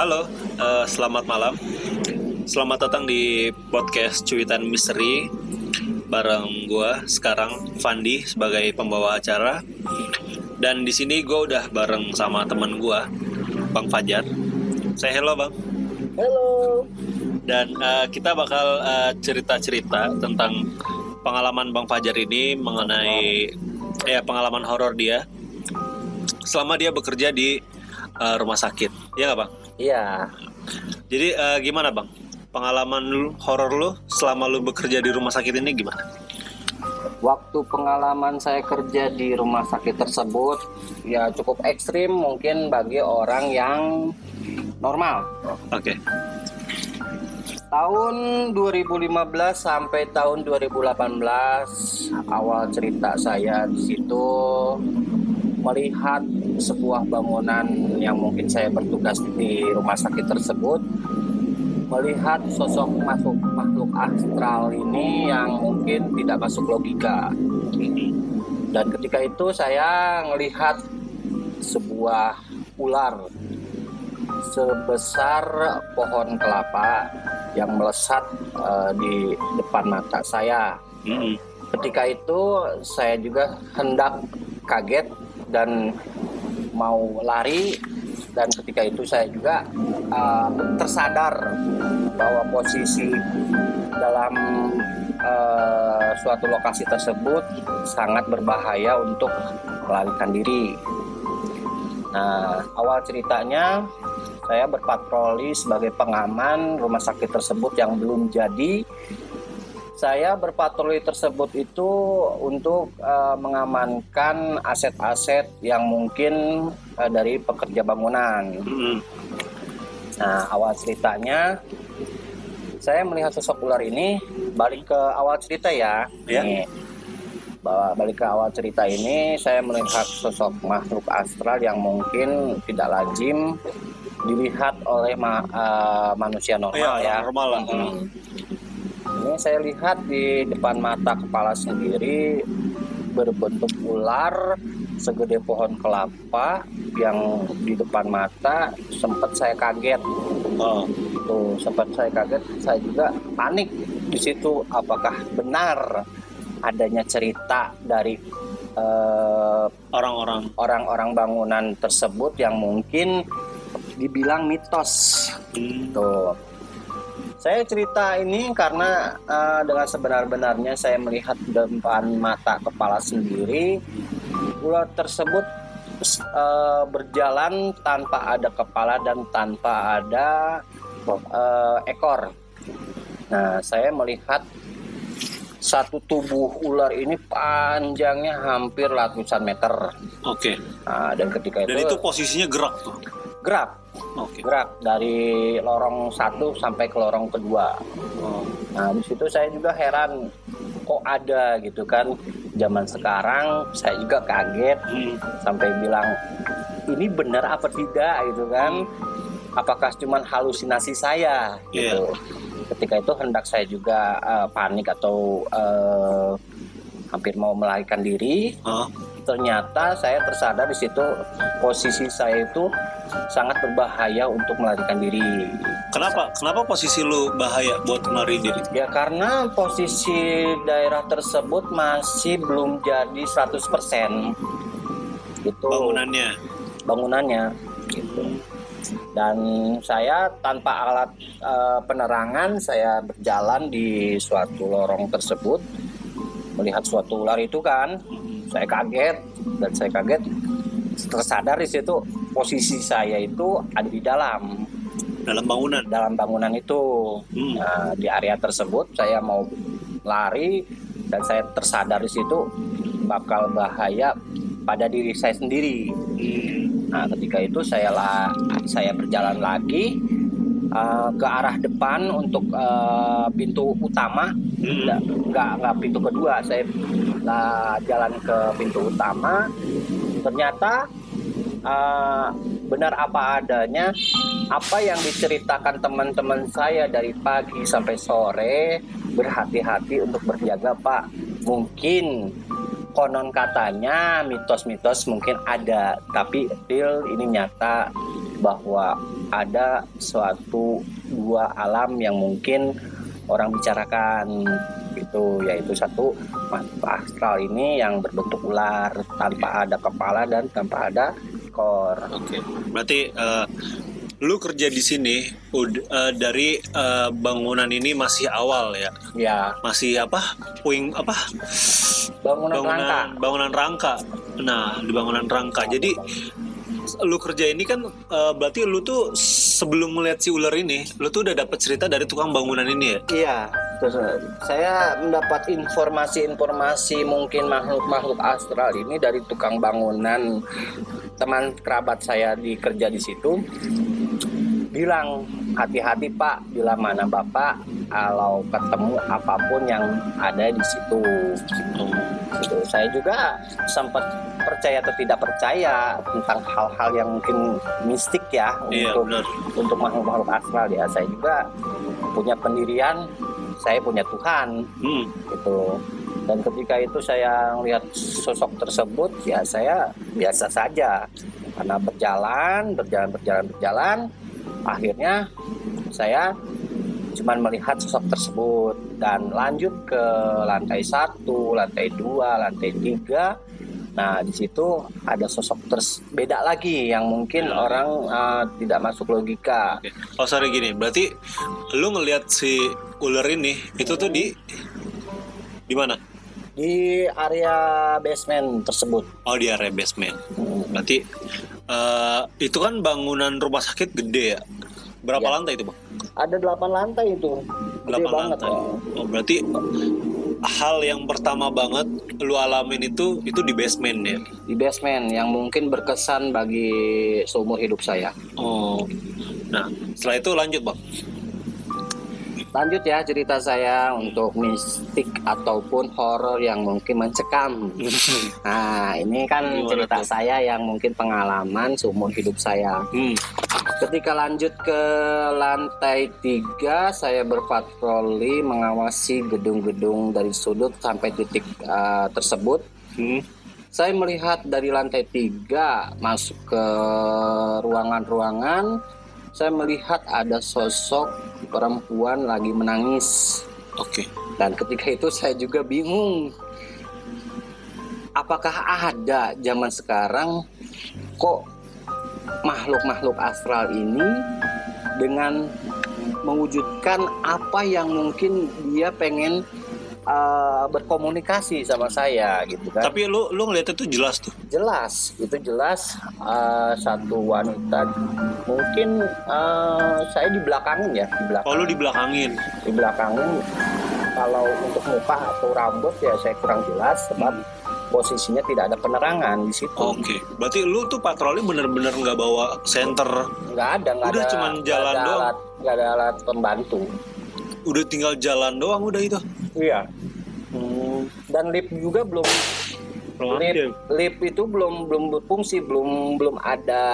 Halo, uh, selamat malam. Selamat datang di podcast Cuitan Misteri bareng gue sekarang Fandi sebagai pembawa acara. Dan di sini gue udah bareng sama teman gue, Bang Fajar. Saya hello bang. Halo. Dan uh, kita bakal uh, cerita-cerita tentang pengalaman Bang Fajar ini mengenai ya pengalaman horor dia selama dia bekerja di uh, rumah sakit. Iya nggak bang? Iya. Jadi uh, gimana bang? Pengalaman lu horor lu selama lu bekerja di rumah sakit ini gimana? Waktu pengalaman saya kerja di rumah sakit tersebut ya cukup ekstrim mungkin bagi orang yang normal. Oke. Okay. Tahun 2015 sampai tahun 2018 awal cerita saya di situ melihat sebuah bangunan yang mungkin saya bertugas di rumah sakit tersebut melihat sosok masuk makhluk astral ini yang mungkin tidak masuk logika dan ketika itu saya melihat sebuah ular sebesar pohon kelapa yang melesat uh, di depan mata saya. Ketika itu saya juga hendak kaget dan mau lari dan ketika itu saya juga uh, tersadar bahwa posisi dalam uh, suatu lokasi tersebut sangat berbahaya untuk melarikan diri. Nah, awal ceritanya saya berpatroli sebagai pengaman rumah sakit tersebut yang belum jadi saya berpatroli tersebut itu untuk uh, mengamankan aset-aset yang mungkin uh, dari pekerja bangunan. Mm-hmm. Nah, awal ceritanya saya melihat sosok ular ini balik ke awal cerita ya. Yeah. Nih, bahwa balik ke awal cerita ini saya melihat sosok makhluk astral yang mungkin tidak lazim dilihat oleh ma uh, manusia normal iya, ya. Normal lah. Hmm ini saya lihat di depan mata kepala sendiri berbentuk ular segede pohon kelapa yang di depan mata sempat saya kaget. Oh. Tuh sempat saya kaget, saya juga panik di situ. Apakah benar adanya cerita dari eh, orang-orang uh, orang-orang bangunan tersebut yang mungkin dibilang mitos? Hmm. Tuh saya cerita ini karena uh, dengan sebenar-benarnya saya melihat depan mata kepala sendiri ular tersebut uh, berjalan tanpa ada kepala dan tanpa ada uh, ekor. Nah, saya melihat satu tubuh ular ini panjangnya hampir ratusan meter. Oke. Okay. Nah, dan ketika itu Dan itu posisinya gerak tuh. Gerak okay. gerak dari lorong satu sampai ke lorong kedua. Oh. Nah di situ saya juga heran kok ada gitu kan zaman sekarang saya juga kaget hmm. sampai bilang ini benar apa tidak gitu kan apakah cuma halusinasi saya yeah. gitu ketika itu hendak saya juga uh, panik atau uh, hampir mau melarikan diri huh? Ternyata saya tersadar di situ posisi saya itu sangat berbahaya untuk melarikan diri. Kenapa? Kenapa posisi lu bahaya buat melarikan diri? Ya karena posisi daerah tersebut masih belum jadi 100%. Gitu. Bangunannya. Bangunannya gitu. Dan saya tanpa alat uh, penerangan saya berjalan di suatu lorong tersebut melihat suatu ular itu kan saya kaget dan saya kaget tersadar di situ posisi saya itu ada di dalam dalam bangunan dalam bangunan itu hmm. nah, di area tersebut saya mau lari dan saya tersadar di situ bakal bahaya pada diri saya sendiri hmm. nah ketika itu saya lah saya berjalan lagi uh, ke arah depan untuk uh, pintu utama. Hmm. nggak nggak pintu kedua saya lah jalan ke pintu utama. Ternyata uh, benar apa adanya apa yang diceritakan teman-teman saya dari pagi sampai sore berhati-hati untuk berjaga pak. Mungkin konon katanya mitos-mitos mungkin ada tapi real ini nyata bahwa ada suatu dua alam yang mungkin orang bicarakan itu yaitu satu makhluk astral ini yang berbentuk ular tanpa ada kepala dan tanpa ada ekor. Oke. Okay. Berarti uh, lu kerja di sini uh, dari uh, bangunan ini masih awal ya? Ya. Masih apa? Puing apa? Bangunan, bangunan rangka. Bangunan rangka. Nah, di bangunan rangka. Jadi lu kerja ini kan uh, berarti lu tuh sebelum melihat si ular ini, lu tuh udah dapat cerita dari tukang bangunan ini ya? Iya. Terus saya mendapat informasi-informasi mungkin makhluk-makhluk astral ini dari tukang bangunan teman kerabat saya di kerja di situ bilang hati-hati pak bila mana bapak kalau ketemu apa pun yang ada di situ gitu. gitu. saya juga sempat percaya atau tidak percaya tentang hal-hal yang mungkin mistik ya iya, untuk benar. untuk makhluk-makhluk astral ya saya juga punya pendirian saya punya Tuhan hmm. gitu dan ketika itu saya melihat sosok tersebut ya saya biasa saja karena berjalan berjalan berjalan berjalan akhirnya saya cuma melihat sosok tersebut dan lanjut ke lantai satu, lantai dua, lantai tiga. Nah di situ ada sosok ters beda lagi yang mungkin ya. orang uh, tidak masuk logika. Oh sorry gini, berarti lu ngelihat si ular ini itu tuh di di mana? Di area basement tersebut. Oh di area basement. Hmm. Berarti uh, itu kan bangunan rumah sakit gede ya? Berapa ya. lantai itu bang? Ada delapan lantai itu. Delapan lantai. Ya. Oh berarti hal yang pertama banget lu alamin itu itu di basement ya? Di basement yang mungkin berkesan bagi seumur hidup saya. Oh, nah setelah itu lanjut bang lanjut ya cerita saya untuk mistik ataupun horor yang mungkin mencekam. nah, ini kan Gimana cerita tuh? saya yang mungkin pengalaman seumur hidup saya. Hmm. Ketika lanjut ke lantai tiga, saya berpatroli mengawasi gedung-gedung dari sudut sampai titik uh, tersebut. Hmm. Saya melihat dari lantai tiga masuk ke ruangan-ruangan saya melihat ada sosok perempuan lagi menangis. Oke. Okay. Dan ketika itu saya juga bingung. Apakah ada zaman sekarang kok makhluk-makhluk astral ini dengan mewujudkan apa yang mungkin dia pengen uh, berkomunikasi sama saya gitu kan. Tapi lu lu ngeliat itu jelas tuh. Jelas, itu jelas uh, satu wanita mungkin uh, saya di belakangin ya, di belakang. Oh, lu di belakangin. Di belakangin kalau untuk muka atau rambut ya saya kurang jelas sebab posisinya tidak ada penerangan di situ. Oke, okay. berarti lu tuh patroli bener-bener nggak bawa senter? Nggak ada, nggak ada. cuma jalan gak doang. Nggak ada alat pembantu. Udah tinggal jalan doang udah itu. Iya. Hmm, dan lift juga belum lift, lift itu belum belum berfungsi, belum belum ada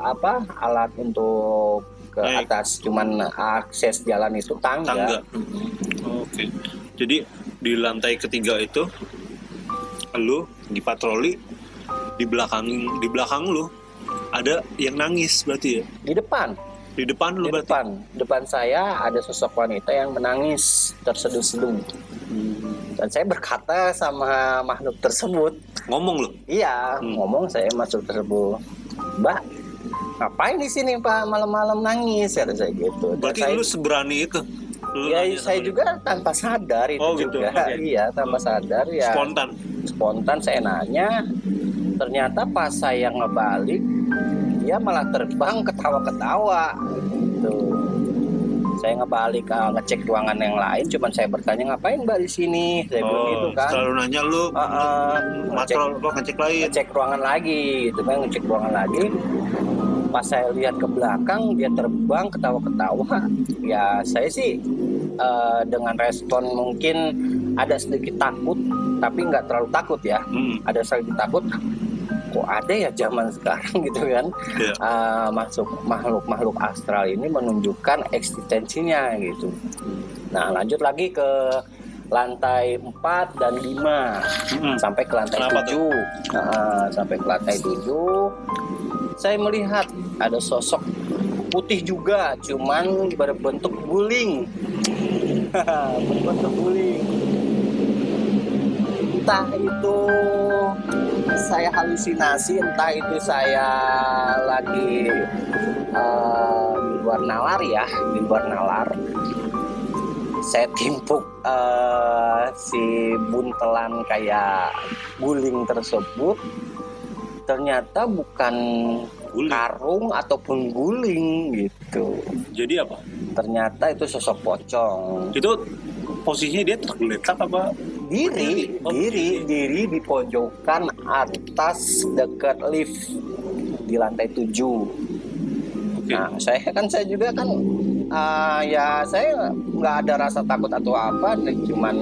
apa alat untuk ke Naik. atas, cuman akses jalan itu tangga. Tangga. Oke. Okay. Jadi di lantai ketiga itu lu di patroli di belakang di belakang lu ada yang nangis berarti ya? Di depan di depan lu di berarti? depan. Depan saya ada sosok wanita yang menangis terseduh-seduh. Hmm. dan saya berkata sama makhluk tersebut. Ngomong lu? Iya hmm. ngomong saya masuk tersebut. Mbak ngapain di sini pak? Malam-malam nangis kata saya gitu. Dan berarti saya, lu seberani itu? Lu ya saya juga tanpa sadar itu oh, gitu. juga. Okay. iya tanpa sadar ya. Spontan? Spontan saya nanya. Ternyata pas saya ngebalik dia malah terbang ketawa-ketawa. Gitu. Saya ngebalik uh, ngecek ruangan yang lain cuman saya bertanya ngapain mbak di sini? Saya oh, bilang gitu kan. selalu nanya lu uh, uh, ngecek, ngecek lagi ngecek ruangan lagi gitu kan ngecek ruangan lagi. Pas saya lihat ke belakang dia terbang ketawa-ketawa. Ya saya sih uh, dengan respon mungkin ada sedikit takut tapi nggak terlalu takut ya. Hmm. ada sedikit takut kok ada ya zaman sekarang gitu kan? Yeah. Iya. uh, masuk makhluk makhluk astral ini menunjukkan eksistensinya gitu. Nah lanjut lagi ke lantai 4 dan 5 hmm. sampai ke lantai Kenapa 7 nah, sampai ke lantai 7 saya melihat ada sosok putih juga cuman berbentuk guling. Berbentuk guling entah itu saya halusinasi entah itu saya lagi uh, di luar nalar ya di luar nalar saya timpuk uh, si buntelan kayak guling tersebut ternyata bukan guling. karung ataupun guling gitu. Jadi apa? Ternyata itu sosok pocong. Itu posisinya dia tergeletak apa? Diri, oh, diri, diri di pojokan atas dekat lift di lantai tujuh. Okay. Nah, saya kan saya juga kan uh, ya saya nggak ada rasa takut atau apa, cuman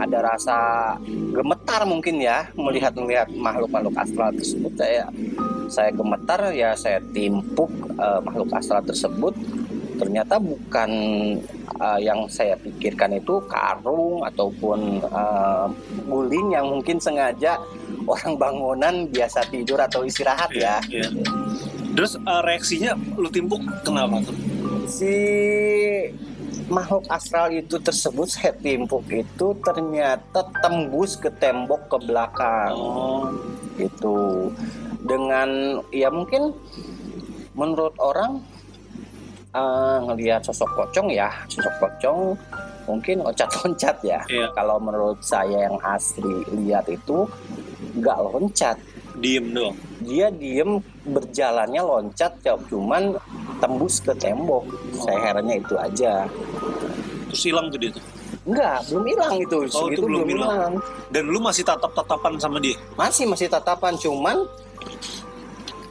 ada rasa gemetar mungkin ya melihat melihat makhluk-makhluk astral tersebut saya saya gemetar ya saya timpuk uh, makhluk astral tersebut ternyata bukan uh, yang saya pikirkan itu karung ataupun uh, guling yang mungkin sengaja orang bangunan biasa tidur atau istirahat iya, ya. Iya. Terus uh, reaksinya lu timpuk kenapa tuh? Si makhluk astral itu tersebut saya timpuk itu ternyata tembus ke tembok ke belakang oh. itu dengan ya mungkin menurut orang uh, ngelihat sosok pocong ya sosok pocong mungkin loncat-loncat ya yeah. kalau menurut saya yang asli lihat itu nggak loncat diem dong dia diem berjalannya loncat ya cuman tembus ke tembok oh. saya herannya itu aja terus hilang tuh dia tuh Enggak, belum hilang itu. Oh, itu belum hilang. Dan lu masih tatap-tatapan sama dia? Masih, masih tatapan. Cuman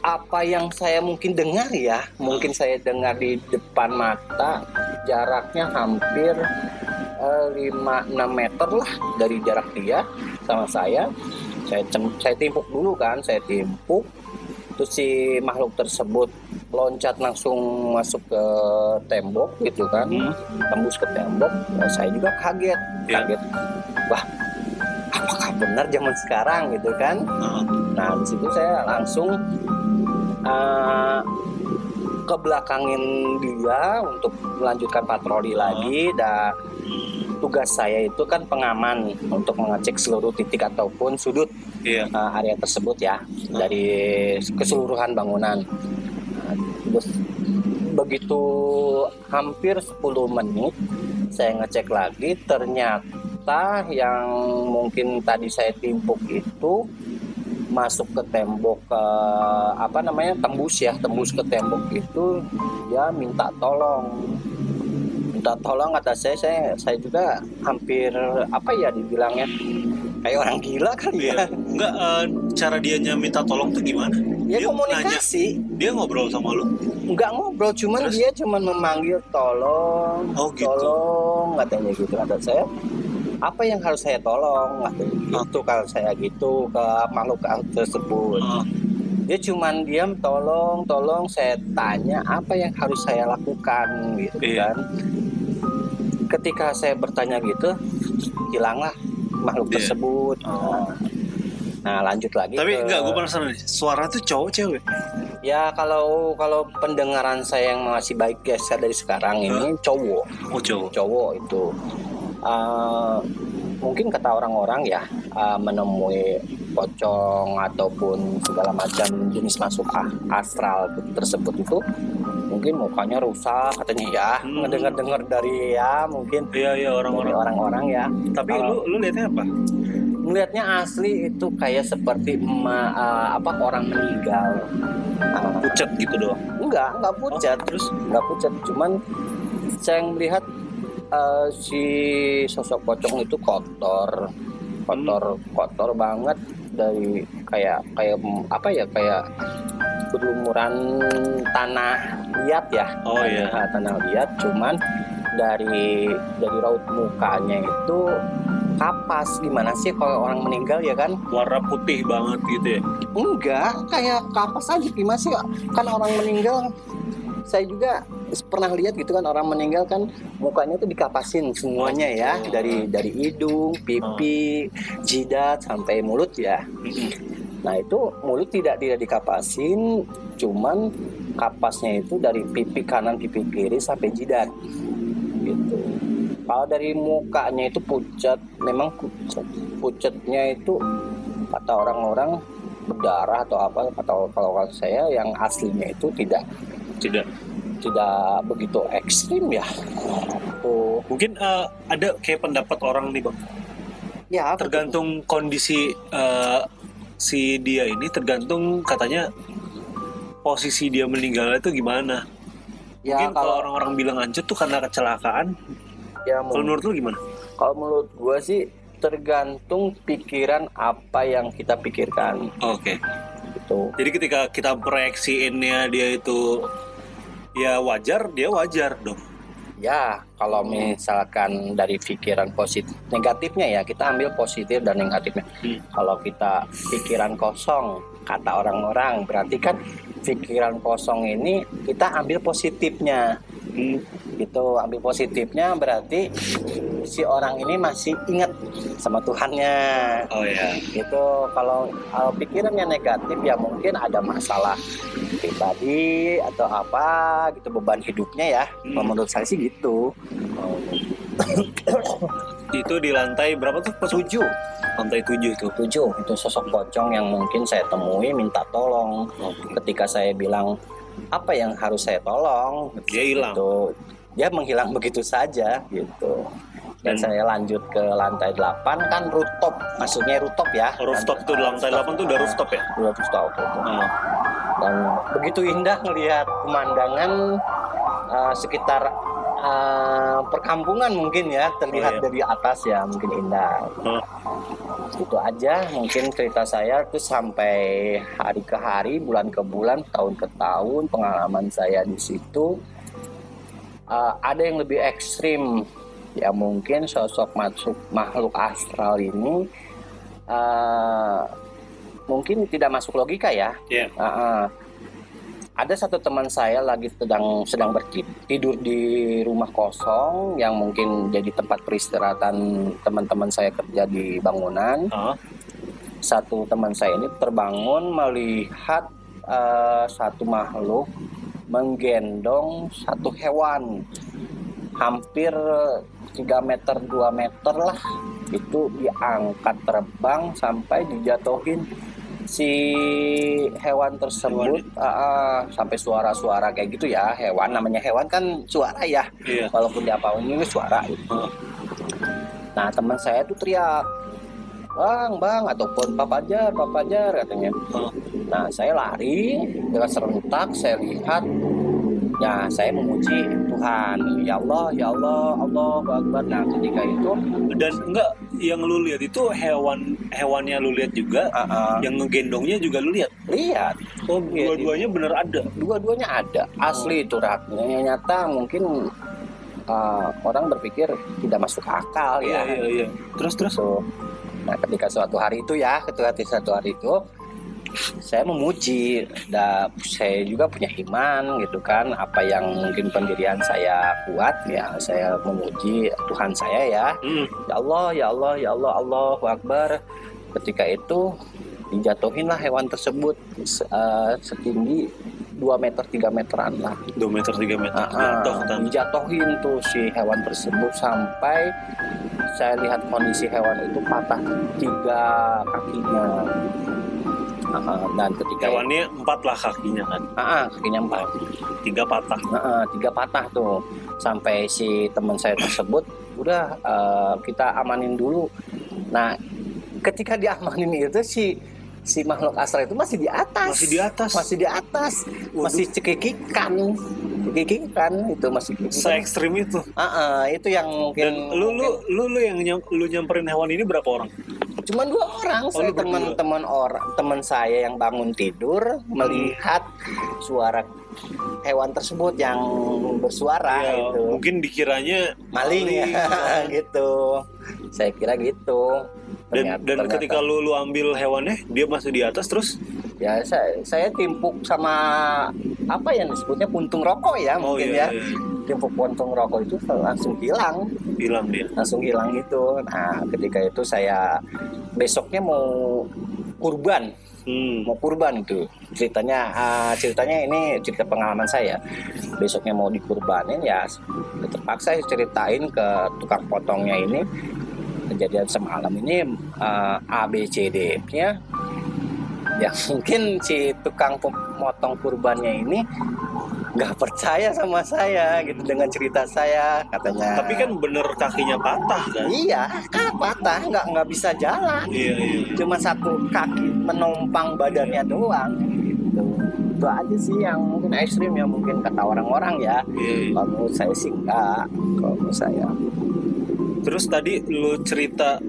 apa yang saya mungkin dengar ya, mungkin saya dengar di depan mata, jaraknya hampir uh, 5-6 meter lah dari jarak dia sama saya. Saya, saya timpuk dulu kan, saya timpuk. Terus si makhluk tersebut loncat langsung masuk ke tembok gitu kan hmm. tembus ke tembok nah, saya juga kaget yeah. kaget wah benar zaman sekarang gitu kan nah di situ saya langsung uh, ke belakangin dia untuk melanjutkan patroli lagi dan tugas saya itu kan pengaman untuk mengecek seluruh titik ataupun sudut yeah. Iya. uh, area tersebut ya dari keseluruhan bangunan terus begitu hampir 10 menit saya ngecek lagi ternyata yang mungkin tadi saya timpuk itu masuk ke tembok ke apa namanya tembus ya tembus ke tembok itu dia minta tolong. Minta tolong kata saya saya saya juga hampir apa ya dibilangnya kayak orang gila kan ya. Enggak uh, cara dia minta tolong tuh gimana? Ya dia komunikasi. nanya, dia ngobrol sama lu? Enggak ngobrol cuman Terus? dia cuman memanggil tolong oh, gitu. tolong katanya gitu kata saya apa yang harus saya tolong gitu kalau saya gitu ke makhluk tersebut uh. dia cuman diam tolong tolong saya tanya apa yang harus saya lakukan gitu iya. kan ketika saya bertanya gitu hilanglah makhluk yeah. tersebut. Oh. Nah lanjut lagi. Tapi ke... enggak, gue penasaran nih. Suara tuh cowok cewek? Ya kalau kalau pendengaran saya yang masih baik geser dari sekarang ini cowok. Oh cowok. Cowok itu. Uh, mungkin kata orang-orang ya uh, menemui pocong ataupun segala macam jenis masuk astral tersebut itu mungkin mukanya rusak katanya ya hmm. ngedengar-dengar dari ya mungkin iya iya orang-orang. orang-orang ya. Tapi Kalau, lu lu lihatnya apa? Melihatnya asli itu kayak seperti ma, uh, apa orang meninggal. Uh, pucat gitu doang? Enggak enggak pucat oh, terus? Enggak pucat cuman saya melihat uh, si sosok pocong itu kotor. Kotor hmm. kotor banget dari kayak kayak apa ya kayak berlumuran tanah liat ya. Oh iya. Tanah, tanah liat cuman dari dari raut mukanya itu kapas. Gimana sih kalau orang meninggal ya kan? Warna putih banget gitu ya? Enggak kayak kapas aja. Gimana sih? Kan orang meninggal saya juga pernah lihat gitu kan orang meninggal kan mukanya tuh dikapasin semuanya ya. Dari dari hidung pipi jidat sampai mulut ya. Nah itu mulut tidak tidak dikapasin, cuman kapasnya itu dari pipi kanan pipi kiri sampai jidat. Gitu. Kalau dari mukanya itu pucat memang pucat pucatnya itu kata orang-orang berdarah atau apa atau kalau saya yang aslinya itu tidak. Tidak tidak begitu ekstrim ya. Oh. Mungkin uh, ada kayak pendapat orang nih bang. Ya. Tergantung betul. kondisi uh, si dia ini tergantung katanya posisi dia meninggal itu gimana. Ya, mungkin kalau orang-orang bilang anjir tuh karena kecelakaan. Ya, kalau menurut lu gimana? Kalau menurut gua sih tergantung pikiran apa yang kita pikirkan. Oke. Okay. Gitu. Jadi ketika kita proyeksiinnya dia itu ya wajar dia wajar dong ya kalau misalkan dari pikiran positif negatifnya ya kita ambil positif dan negatifnya hmm. kalau kita pikiran kosong kata orang-orang berarti kan pikiran kosong ini kita ambil positifnya hmm. Gitu ambil positifnya berarti si orang ini masih ingat sama Tuhannya. Oh ya itu kalau, kalau pikirannya negatif ya mungkin ada masalah pribadi atau apa gitu beban hidupnya ya. Hmm. menurut saya sih gitu. Itu di lantai berapa tuh? Tujuh? Lantai tujuh itu tujuh itu sosok pocong yang mungkin saya temui minta tolong. Okay. ketika saya bilang apa yang harus saya tolong? Dia hilang. Gitu. Dia menghilang begitu saja gitu dan hmm. saya lanjut ke lantai 8 kan rooftop maksudnya rooftop ya rooftop tuh lantai 8 tuh udah rooftop ya udah rooftop itu. Hmm. dan begitu indah melihat pemandangan uh, sekitar uh, perkampungan mungkin ya terlihat oh, iya. dari atas ya mungkin indah hmm. itu aja mungkin cerita saya tuh sampai hari ke hari bulan ke bulan tahun ke tahun pengalaman saya di situ uh, ada yang lebih ekstrim ya mungkin sosok masuk makhluk astral ini uh, mungkin tidak masuk logika ya yeah. uh, uh, ada satu teman saya lagi sedang sedang bertidur di rumah kosong yang mungkin jadi tempat peristirahatan teman-teman saya kerja di bangunan. Uh. Satu teman saya ini terbangun melihat uh, satu makhluk menggendong satu hewan hampir 3 meter 2 meter lah itu diangkat terbang sampai dijatuhin si hewan tersebut hewan. Uh, sampai suara-suara kayak gitu ya hewan namanya hewan kan suara ya iya. walaupun diapain ini suara gitu. nah teman saya tuh teriak bang bang ataupun papajar papajar katanya. Nah saya lari dengan serentak saya lihat ya saya memuji Tuhan. Ya Allah ya Allah Allah Akbar. Nah ketika itu dan enggak yang lu lihat itu hewan hewannya lu lihat juga uh -uh. yang ngegendongnya juga lu lihat? Lihat. Oh dua-duanya bener ada? Dua-duanya ada. Asli itu ratnya nyata mungkin uh, orang berpikir tidak masuk akal ya. Iya, iya, iya. terus terus? So, nah ketika suatu hari itu ya ketika suatu hari itu saya memuji dan saya juga punya iman gitu kan apa yang mungkin pendirian saya kuat ya saya memuji Tuhan saya ya hmm. ya Allah ya Allah ya Allah Allahu Akbar ketika itu dijatuhinlah hewan tersebut uh, setinggi 2 meter 3 meteran lah. 2 meter 3 meter. Uh, Jatuh, dijatuhin tuh si hewan tersebut sampai saya lihat kondisi hewan itu patah tiga kakinya. Uh, dan ketika hewannya empat lah kakinya kan? Uh, uh, kakinya empat. Tiga patah. Uh, uh, tiga patah tuh. Sampai si teman saya tersebut udah uh, kita amanin dulu. Nah ketika diamanin itu si si makhluk astral itu masih di atas. Masih di atas. Masih di atas. Waduh. masih cekikikan. Cekikikan. Itu masih se ekstrim itu. Uh, uh, itu yang mungkin Dan lu lu lu lu yang nyam, lu nyamperin hewan ini berapa orang? Cuma dua orang. Oh, saya teman-teman orang teman saya yang bangun tidur melihat suara hewan tersebut yang bersuara ya, itu mungkin dikiranya maling, maling. Ya gitu. Saya kira gitu. Dan ternyata, dan ternyata. ketika lu lu ambil hewannya dia masih di atas terus? Ya saya saya timpuk sama apa yang disebutnya puntung rokok ya oh, mungkin iya, ya. iya. timpuk puntung rokok itu langsung hilang. Hilang dia. Langsung hilang itu. Nah ketika itu saya besoknya mau kurban Hmm. mau kurban itu. Ceritanya ah, ceritanya ini cerita pengalaman saya. Besoknya mau dikurbanin ya terpaksa ceritain ke tukang potongnya ini. Kejadian semalam ini ah, A B C D ya ya mungkin si tukang pemotong kurbannya ini nggak percaya sama saya gitu dengan cerita saya katanya Tapi kan bener kakinya patah kan? iya kan patah nggak nggak bisa jalan Iya iya. cuma satu kaki menumpang badannya doang gitu itu aja sih yang mungkin ekstrim yang mungkin kata orang-orang ya Iya, iya. kalau menurut saya sih enggak kalau menurut saya Terus tadi lu cerita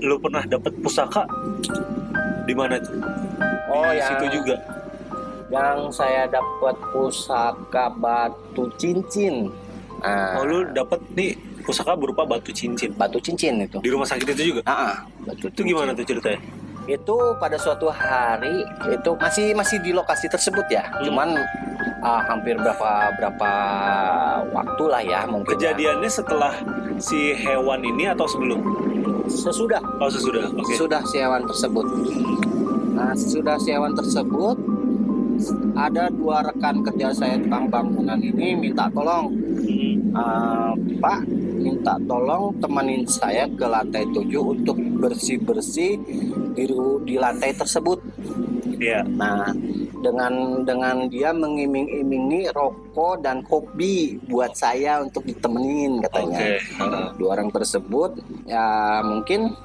lu pernah dapat pusaka di mana tuh? oh di yang situ juga. Yang saya dapat pusaka batu cincin nah, Oh lu dapat nih pusaka berupa batu cincin batu cincin itu di rumah sakit itu juga. ah batu Itu gimana tuh ceritanya? itu pada suatu hari itu masih masih di lokasi tersebut ya Hmm. cuman ah, hampir berapa berapa waktu lah ya mungkin ya. Kejadiannya setelah si hewan ini atau sebelum? sesudah Oh sesudah. Oke. sudah si hewan tersebut. Nah, sesudah si hewan tersebut ada dua rekan kerja saya tukang bangunan ini minta tolong. "Eh, Pak, minta tolong temenin saya ke lantai 7 untuk bersih bersih di, di lantai tersebut. Iya. Nah, dengan dengan dia mengiming-imingi rokok dan kopi buat saya untuk ditemenin katanya Oke. Heeh. dua orang tersebut ya mungkin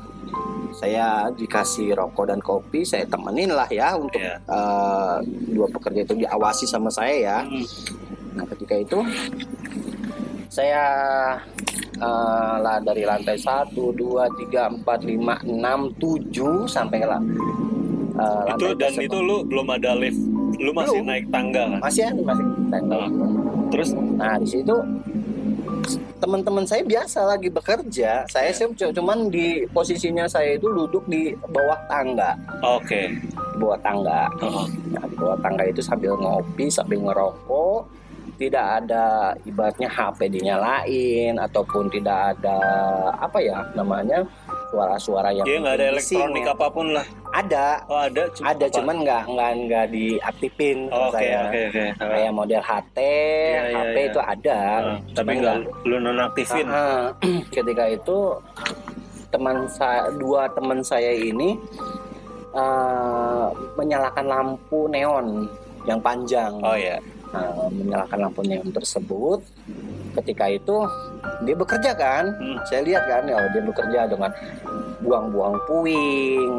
saya dikasih rokok dan kopi saya temenin lah ya untuk Iya. eh, dua pekerja itu diawasi sama saya ya Hmm. nah ketika itu saya eh, lah dari lantai 1, 2, 3, 4, 5, 6, 7 sampai lah eh, Itu dan itu lu belum ada lift. Lu masih Belum. naik tangga kan? masih masih Oh. Terus Nah di situ teman-teman saya biasa lagi bekerja. Saya sih cu- cuman di posisinya saya itu duduk di bawah tangga, oke. di bawah tangga. Heeh. Nah, di bawah tangga itu sambil ngopi, sambil ngerokok. Tidak ada ibaratnya HP dinyalain ataupun tidak ada apa ya namanya suara-suara yang Ya nggak ada elektronik ya. apa pun lah. Ada, Oh ada. cuma ada apa? cuman nggak nggak nggak diaktifin Oh, Oke saya. oke oke. Kayak model HT, Iya, iya, HP iya. itu ada, Heeh. Tapi nggak lu nonaktifin. Ah. ketika itu teman saya dua teman saya ini eh, menyalakan lampu neon yang panjang Oh ya. Nah, menyalakan lampu neon tersebut ketika itu dia bekerja kan Hmm. saya lihat kan ya dia bekerja dengan buang-buang puing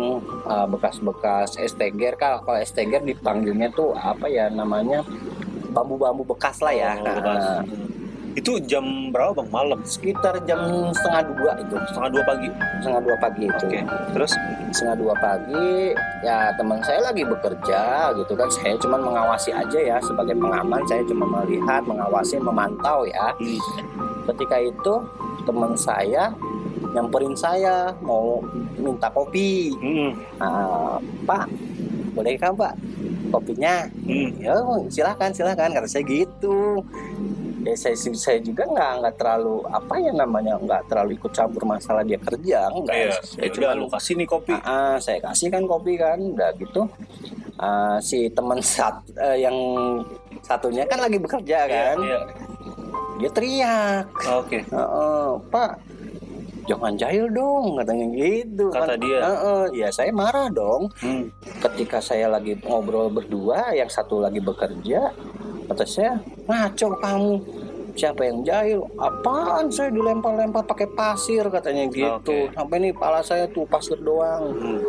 eh, bekas-bekas esteger kalau kalau esteger dipanggilnya tuh apa ya namanya bambu-bambu bekas lah ya Oh, bekas. Nah, Itu jam berapa bang? Malam. sekitar jam setengah dua itu Setengah dua pagi. setengah dua pagi itu Oke. Terus? setengah dua pagi ya teman saya lagi bekerja gitu kan saya cuma mengawasi aja ya sebagai pengaman saya cuma melihat mengawasi memantau ya Hmm. ketika itu teman saya nyamperin saya mau minta kopi Hmm. nah, pak boleh kan pak kopinya Hmm. ya silakan silakan kata saya gitu ya saya saya juga nggak nggak terlalu apa ya namanya nggak terlalu ikut campur masalah dia kerja enggak Iya. saya Ya cuma udah lu kasih nih kopi. Ah, ah, saya kasih kan kopi kan udah gitu Ah, si teman sat eh, yang satunya kan lagi bekerja kan Iya, iya. dia teriak Oke. "Heeh, pak jangan jahil dong katanya gitu Kata kan. dia. Heeh, ya saya marah dong Hmm. ketika saya lagi ngobrol berdua yang satu lagi bekerja kata saya ngaco kamu. Siapa yang jahil? Apaan saya dilempar-lempar pakai pasir katanya gitu. Oke. sampai nih pala saya tuh pasir doang. Hmm.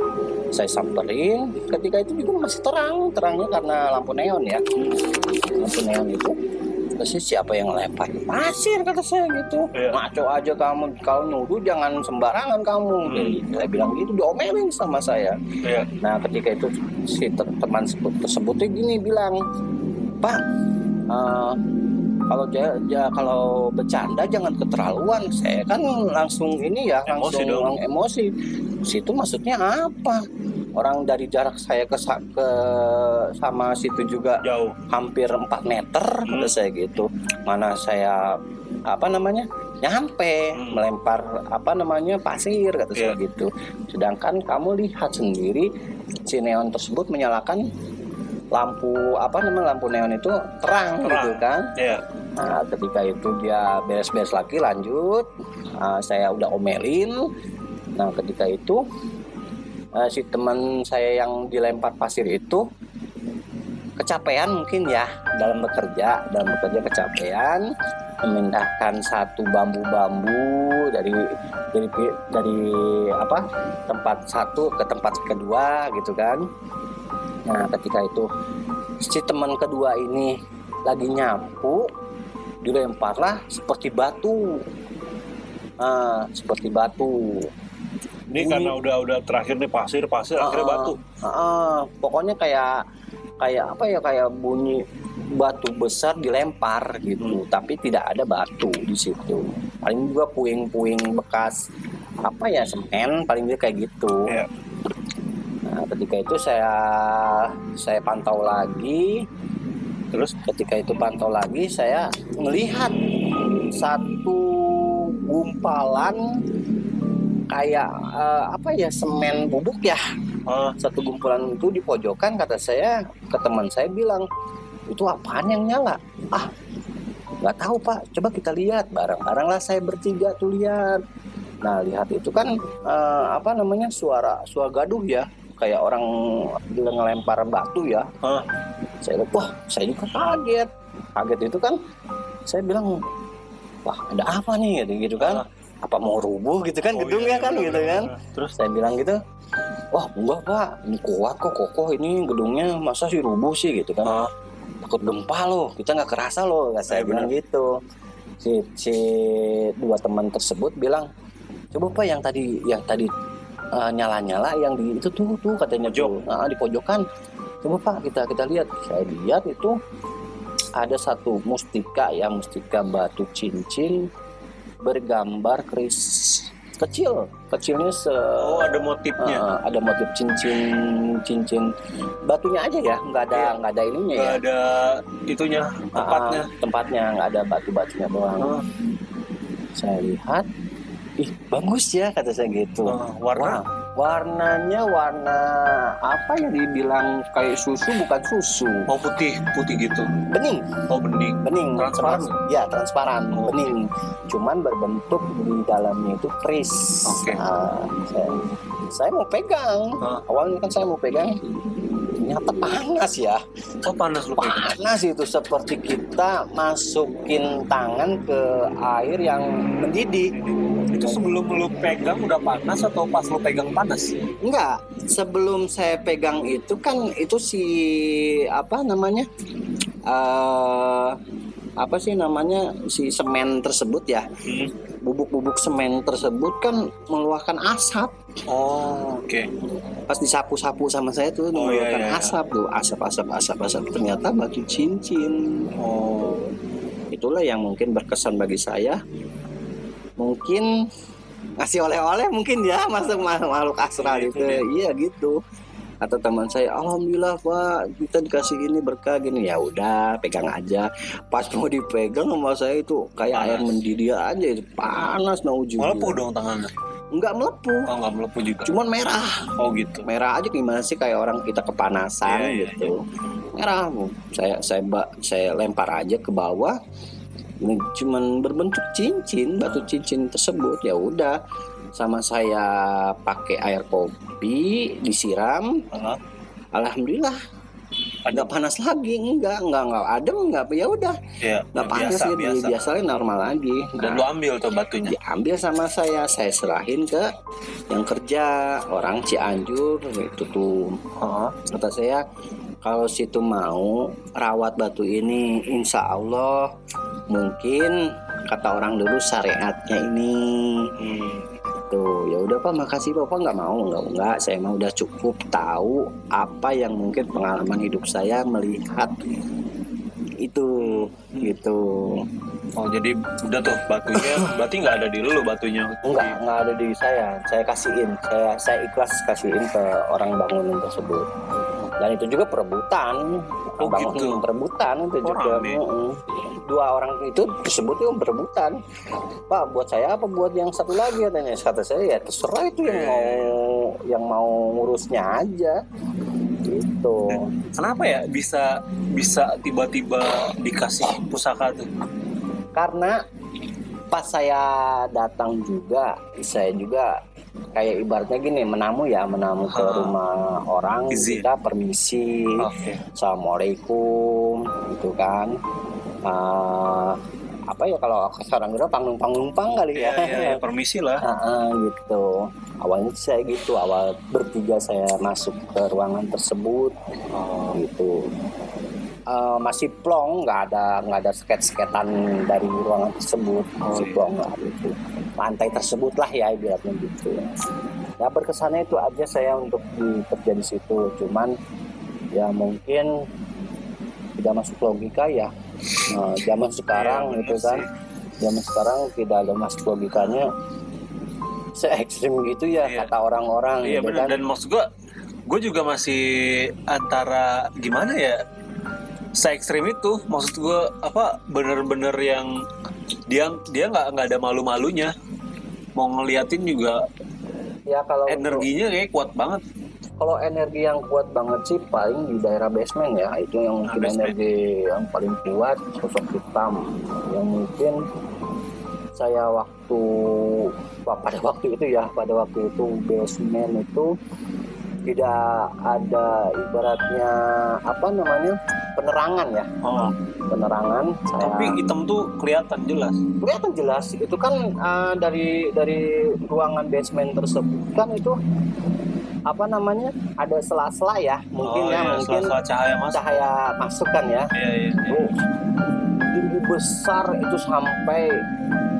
saya samperin. Ketika itu juga masih terang. Terangnya karena lampu neon ya. Lampu neon itu. Terus siapa yang lempar pasir? Kata saya gitu. Iya. ngaco aja kamu. Kalau nuduh jangan sembarangan kamu. Hmm. Jadi, saya bilang gitu diomelin sama saya. Iya. nah ketika itu si te- teman tersebut gini bilang pak eh, kalau ja- ja- kalau bercanda jangan keterlaluan saya kan langsung ini ya Emosi langsung dong. emosi situ maksudnya apa orang dari jarak saya ke ke sama situ juga Jauh. hampir 4 meter Hmm. kata saya gitu mana saya apa namanya nyampe Hmm. melempar apa namanya pasir kata saya Iya. gitu sedangkan kamu lihat sendiri si neon tersebut menyalakan lampu apa namanya lampu neon itu terang, Terang. gitu kan Iya. Nah, ketika itu dia beres-beres lagi lanjut, Nah, saya udah omelin. Nah, ketika itu eh, si teman saya yang dilempar pasir itu kecapean mungkin ya dalam bekerja, dalam bekerja kecapean memindahkan satu bambu-bambu dari dari dari apa tempat satu ke tempat kedua gitu kan. Nah, ketika itu si teman kedua ini lagi nyapu dilemparlah seperti batu nah, seperti batu Ini Bunyi. karena udah udah terakhir nih pasir pasir akhirnya Ah, batu. ah, ah. pokoknya kayak kayak apa ya kayak bunyi batu besar dilempar gitu tapi tidak ada batu di situ paling juga puing-puing bekas apa ya semen paling juga kayak gitu Iya. Nah ketika itu saya saya pantau lagi. Terus ketika itu pantau lagi saya melihat satu gumpalan kayak eh, apa ya semen bubuk ya. Ah, satu gumpalan itu di pojokan kata saya ke teman saya bilang itu apaan yang nyala? Ah nggak tahu pak. Coba kita lihat. Bareng-bareng lah saya bertiga tuh lihat. Nah lihat itu kan eh, apa namanya suara suara gaduh ya kayak orang ngelempar batu ya. Ah, saya lihat, wah saya juga kaget. Kaget itu kan saya bilang wah ada apa nih? Gitu, gitu kan. Apa mau rubuh? Gitu kan Oh, gedungnya iya, kan iya, gitu iya. kan. Terus? Saya bilang gitu wah enggak pak. Ini kuat kok kokoh ini gedungnya. Masa sih rubuh sih? Gitu kan. Ah, takut gempa loh. Kita nggak kerasa loh. Nggak saya Iya, bilang gitu. Si si dua teman tersebut bilang coba pak yang tadi yang tadi eh, nyala-nyala yang di itu tuh tuh katanya tuh. Ah, di pojokan. Coba pak kita kita lihat. Saya lihat itu ada satu mustika ya mustika batu cincin bergambar keris kecil. Kecilnya se oh ada motifnya. eh, ada motif cincin cincin batunya aja ya. Nggak ada Iya. nggak ada ininya Nggak ya. ada itunya tempatnya. Ah, tempatnya. nggak ada batu-batunya doang. Ah, Saya lihat, ih bagus ya kata saya gitu. ah, warna Wah, warnanya warna apa ya dibilang kayak susu bukan susu, oh putih putih gitu. bening, Oh bening. bening, Transparan. Ya transparan, Oh. bening. Cuman berbentuk di dalamnya itu keris. Oke. Nah, saya, saya mau pegang. Ah. Awalnya kan saya mau pegang, ternyata panas ya. Oh panas lu panas itu seperti kita masukin tangan ke air yang mendidih Itu sebelum lu pegang udah panas atau pas lu pegang panas? enggak sebelum saya pegang itu kan itu si apa namanya eh apa sih namanya si semen tersebut ya Hmm. bubuk-bubuk semen tersebut kan mengeluarkan asap Oh oke. pas disapu-sapu sama saya tuh Oh, iya, mengeluarkan iya, iya. asap tuh asap asap asap asap ternyata batu cincin Oh itulah yang mungkin berkesan bagi saya mungkin ngasih oleh-oleh mungkin ya masuk ma- makhluk astral itu itu dia. iya gitu atau teman saya alhamdulillah pak kita dikasih ini berkah gini ya udah pegang aja pas mau dipegang sama saya itu kayak Panas. air mendidih aja itu panas mau melepuh dong tangannya. nggak melepuh Oh nggak melepuh juga. cuman merah Oh gitu. merah aja gimana sih kayak orang kita kepanasan Iya, iya, gitu merah Bu. saya saya ba- saya lempar aja ke bawah cuman berbentuk cincin batu cincin tersebut ya udah. Sama saya pakai air kopi disiram. Ah, alhamdulillah. Nggak panas lagi enggak enggak enggak adem enggak ya udah. Iya. nggak panas biasa ya biasa. biasanya normal lagi. Dan Nah, lu ambil tuh batunya. diambil sama saya saya serahin ke yang kerja orang Cianjur itu tuh. Ah, kata saya kalau situ mau rawat batu ini insya Allah mungkin kata orang dulu syariatnya ini hmm. tuh ya udah pak makasih bapak nggak mau nggak nggak saya mah udah cukup tahu apa yang mungkin pengalaman hidup saya melihat itu gitu Oh jadi udah tuh batunya berarti nggak ada di lu batunya. Enggak, enggak ada di saya. Saya kasihin, saya saya ikhlas kasihin ke orang bangunan tersebut. Dan itu juga perebutan, Oh, gitu. perebutan itu Oh, juga. rame. Dua orang itu tersebut itu berebutan pak buat saya apa buat yang satu lagi? Katanya. Kata saya ya terserah itu yang mau yang mau ngurusnya aja. Gitu. Kenapa ya bisa bisa tiba-tiba dikasih pusaka tuh? Karena pas saya datang juga saya juga kayak ibaratnya gini menamu ya menamu ke rumah orang Izin. kita permisi. Oke. assalamualaikum gitu kan. Ah, apa ya kalau sekarang udah panggung panggung kali ya, ya, ya, ya, permisi lah. Ah, ah, gitu. Awalnya saya gitu awal bertiga saya masuk ke ruangan tersebut. Oh. gitu Eh, masih plong nggak ada nggak ada sket-sketan dari ruangan tersebut. Masih iya. plong nggak gitu. Lantai tersebut lah ya ibaratnya gitu. Ya berkesannya itu aja saya untuk bekerja di situ. Cuman ya mungkin tidak masuk logika ya. Nah, zaman sekarang Iya, gitu bener kan. zaman sekarang tidak ada masuk logikanya. Se ekstrim gitu ya Iya. kata orang-orang Iya gitu kan. Dan maksud gua gue juga masih antara gimana ya se ekstrim itu maksud gue apa bener-bener yang dia dia nggak nggak ada malu-malunya. Mau ngeliatin juga ya kalau untuk- energinya kayak kuat banget. Kalau energi yang kuat banget sih paling di daerah basement ya. Itu yang Ah, mungkin basement. energi yang paling kuat sosok hitam. Yang mungkin saya waktu pada waktu itu ya pada waktu itu basement itu tidak ada ibaratnya apa namanya penerangan ya. Oh. penerangan saya tapi hitam tuh kelihatan jelas. Kelihatan jelas. Itu kan uh, dari dari ruangan basement tersebut kan itu apa namanya ada sela-sela ya. Mungkin oh, ya iya, mungkin salah cahaya mas cahaya masuk kan ya. Iya, iya, iya. tinggi besar itu sampai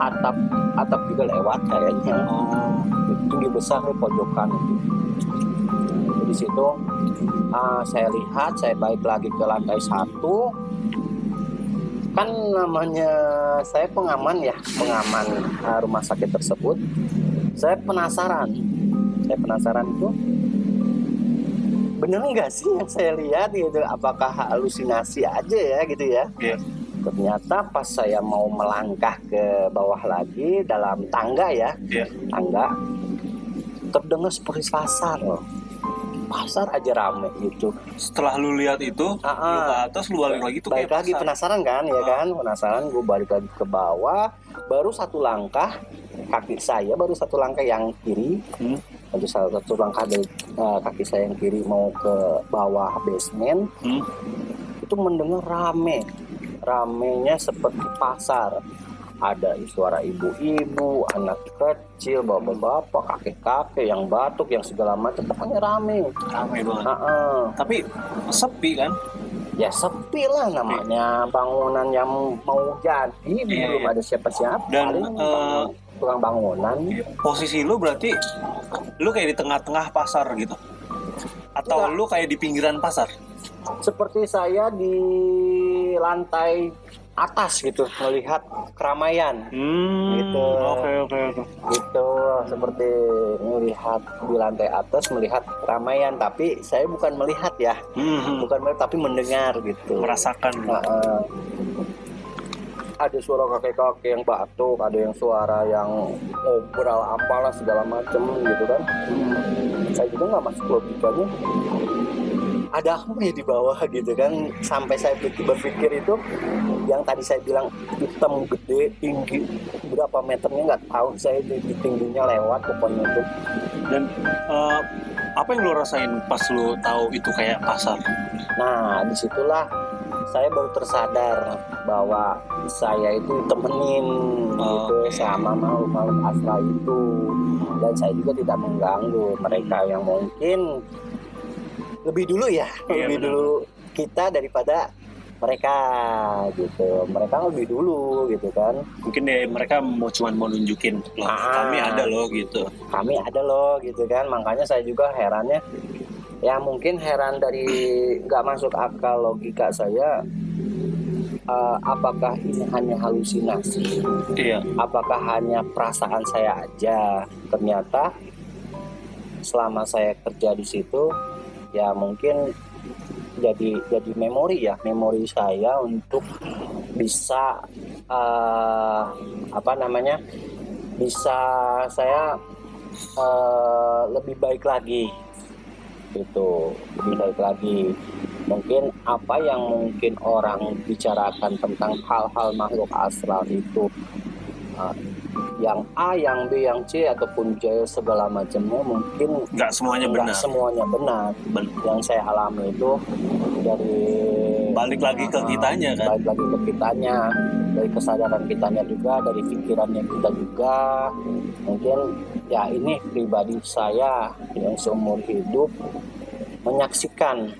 atap atap juga lewat kayaknya. Oh. Tinggi besar di pojokan itu di situ. Ah, saya lihat saya balik lagi ke lantai satu. Kan namanya saya pengaman ya pengaman ah, rumah sakit tersebut. Saya penasaran saya penasaran itu bener nggak sih yang saya lihat gitu? Apakah halusinasi aja ya gitu ya? Iya. Ternyata pas saya mau melangkah ke bawah lagi dalam tangga ya iya. tangga terdengar seperti pasar loh pasar aja rame gitu. Setelah lu lihat itu Ah, lu ah. ke atas lu balik lagi tuh balik kayak lagi pasar. penasaran kan? Ya kan? Penasaran gue balik lagi ke bawah. Baru satu langkah kaki saya baru satu langkah yang kiri. Hmm. baru satu, satu langkah dari eh, kaki saya yang kiri mau ke bawah basement. Hmm. itu mendengar rame. Ramenya seperti pasar ada suara ibu-ibu, anak kecil, bapak-bapak, kakek-kakek yang batuk, yang segala macam, pokoknya rame. ramai banget Heeh. tapi sepi kan Ya sepi lah namanya bangunan yang mau jadi Iya, belum iya. ada siapa-siapa. Dan, tukang bangunan. posisi lu berarti lu kayak di tengah-tengah pasar gitu atau Enggak. lu kayak di pinggiran pasar Seperti saya di lantai atas gitu melihat keramaian. Hmm Gitu. oke oke oke. Gitu seperti melihat di lantai atas melihat keramaian. Tapi saya bukan melihat ya. Hmm, bukan melihat tapi mendengar gitu. Merasakan. Nah, eh, ada suara kakek-kakek yang batuk ada yang suara yang ngobrol apalah segala macem gitu kan. Saya juga nggak masuk logikanya ada apa ya di bawah gitu kan. Sampai saya pikir berpikir itu yang tadi saya bilang hitam gede tinggi berapa meternya nggak tahu. Saya di, di tingginya lewat pokoknya itu. Dan eh, apa yang lu rasain pas lu tahu itu kayak pasar? Nah, di situlah saya baru tersadar bahwa saya itu temenin gitu Oke. sama makhluk-makhluk astral itu. Dan saya juga tidak mengganggu mereka yang mungkin lebih dulu ya. Iya, lebih benar. dulu kita daripada mereka gitu. Mereka lebih dulu gitu kan. Mungkin ya mereka mau cuman mau nunjukin loh Ah. kami ada loh gitu. Kami ada loh gitu kan. Makanya saya juga herannya ya mungkin heran dari nggak masuk akal logika saya eh, apakah ini hanya halusinasi? Iya. Apakah hanya perasaan saya aja? Ternyata selama saya kerja di situ ya mungkin jadi jadi memori ya memori saya untuk bisa uh, apa namanya bisa saya uh, lebih baik lagi. Itu lebih baik lagi. Mungkin apa yang mungkin orang bicarakan tentang hal-hal makhluk astral itu uh, yang A, yang B, yang C ataupun J segala macamnya mungkin nggak semuanya nggak benar. semuanya benar. Ben Yang saya alami itu dari balik lagi ke kitanya kan. Balik lagi ke kitanya, dari kesadaran kitanya juga, dari pikirannya kita juga. Mungkin ya ini pribadi saya yang seumur hidup menyaksikan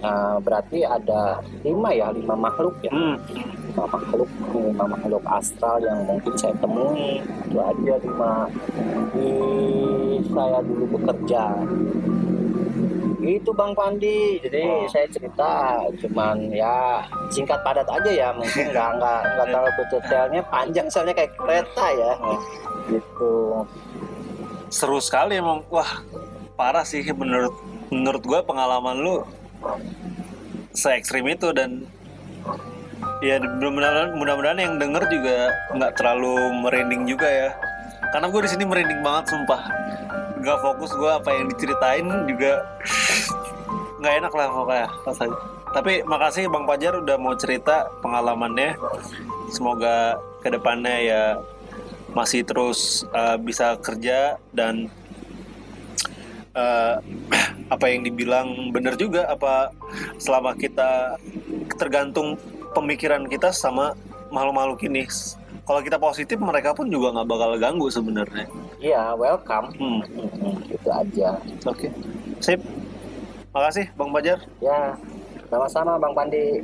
Nah, berarti ada lima ya, lima makhluk ya. Hmm. Lima makhluk, lima makhluk astral yang mungkin saya temui. Itu aja lima di saya dulu bekerja. Itu Bang Pandi. Jadi oh. saya cerita cuman ya singkat padat aja ya, mungkin nggak nggak nggak terlalu detailnya panjang soalnya kayak kereta ya. Oh. Gitu. Seru sekali emang. Wah, parah sih menurut menurut gue pengalaman lu se ekstrim itu dan ya mudah-mudahan mudah-mudahan yang denger juga nggak terlalu merinding juga ya. Karena gue di sini merinding banget sumpah. Nggak fokus gue apa yang diceritain juga nggak enak lah pokoknya rasanya. Tapi makasih bang Pajar udah mau cerita pengalamannya. Semoga ke depannya ya masih terus uh, bisa kerja dan uh, apa yang dibilang benar juga apa selama kita tergantung pemikiran kita sama makhluk-makhluk ini. Kalau kita positif mereka pun juga nggak bakal ganggu sebenarnya. Iya welcome. Hmm. Hmm, itu aja. Oke. Okay. sip. Makasih bang Bajar ya sama-sama bang Pandi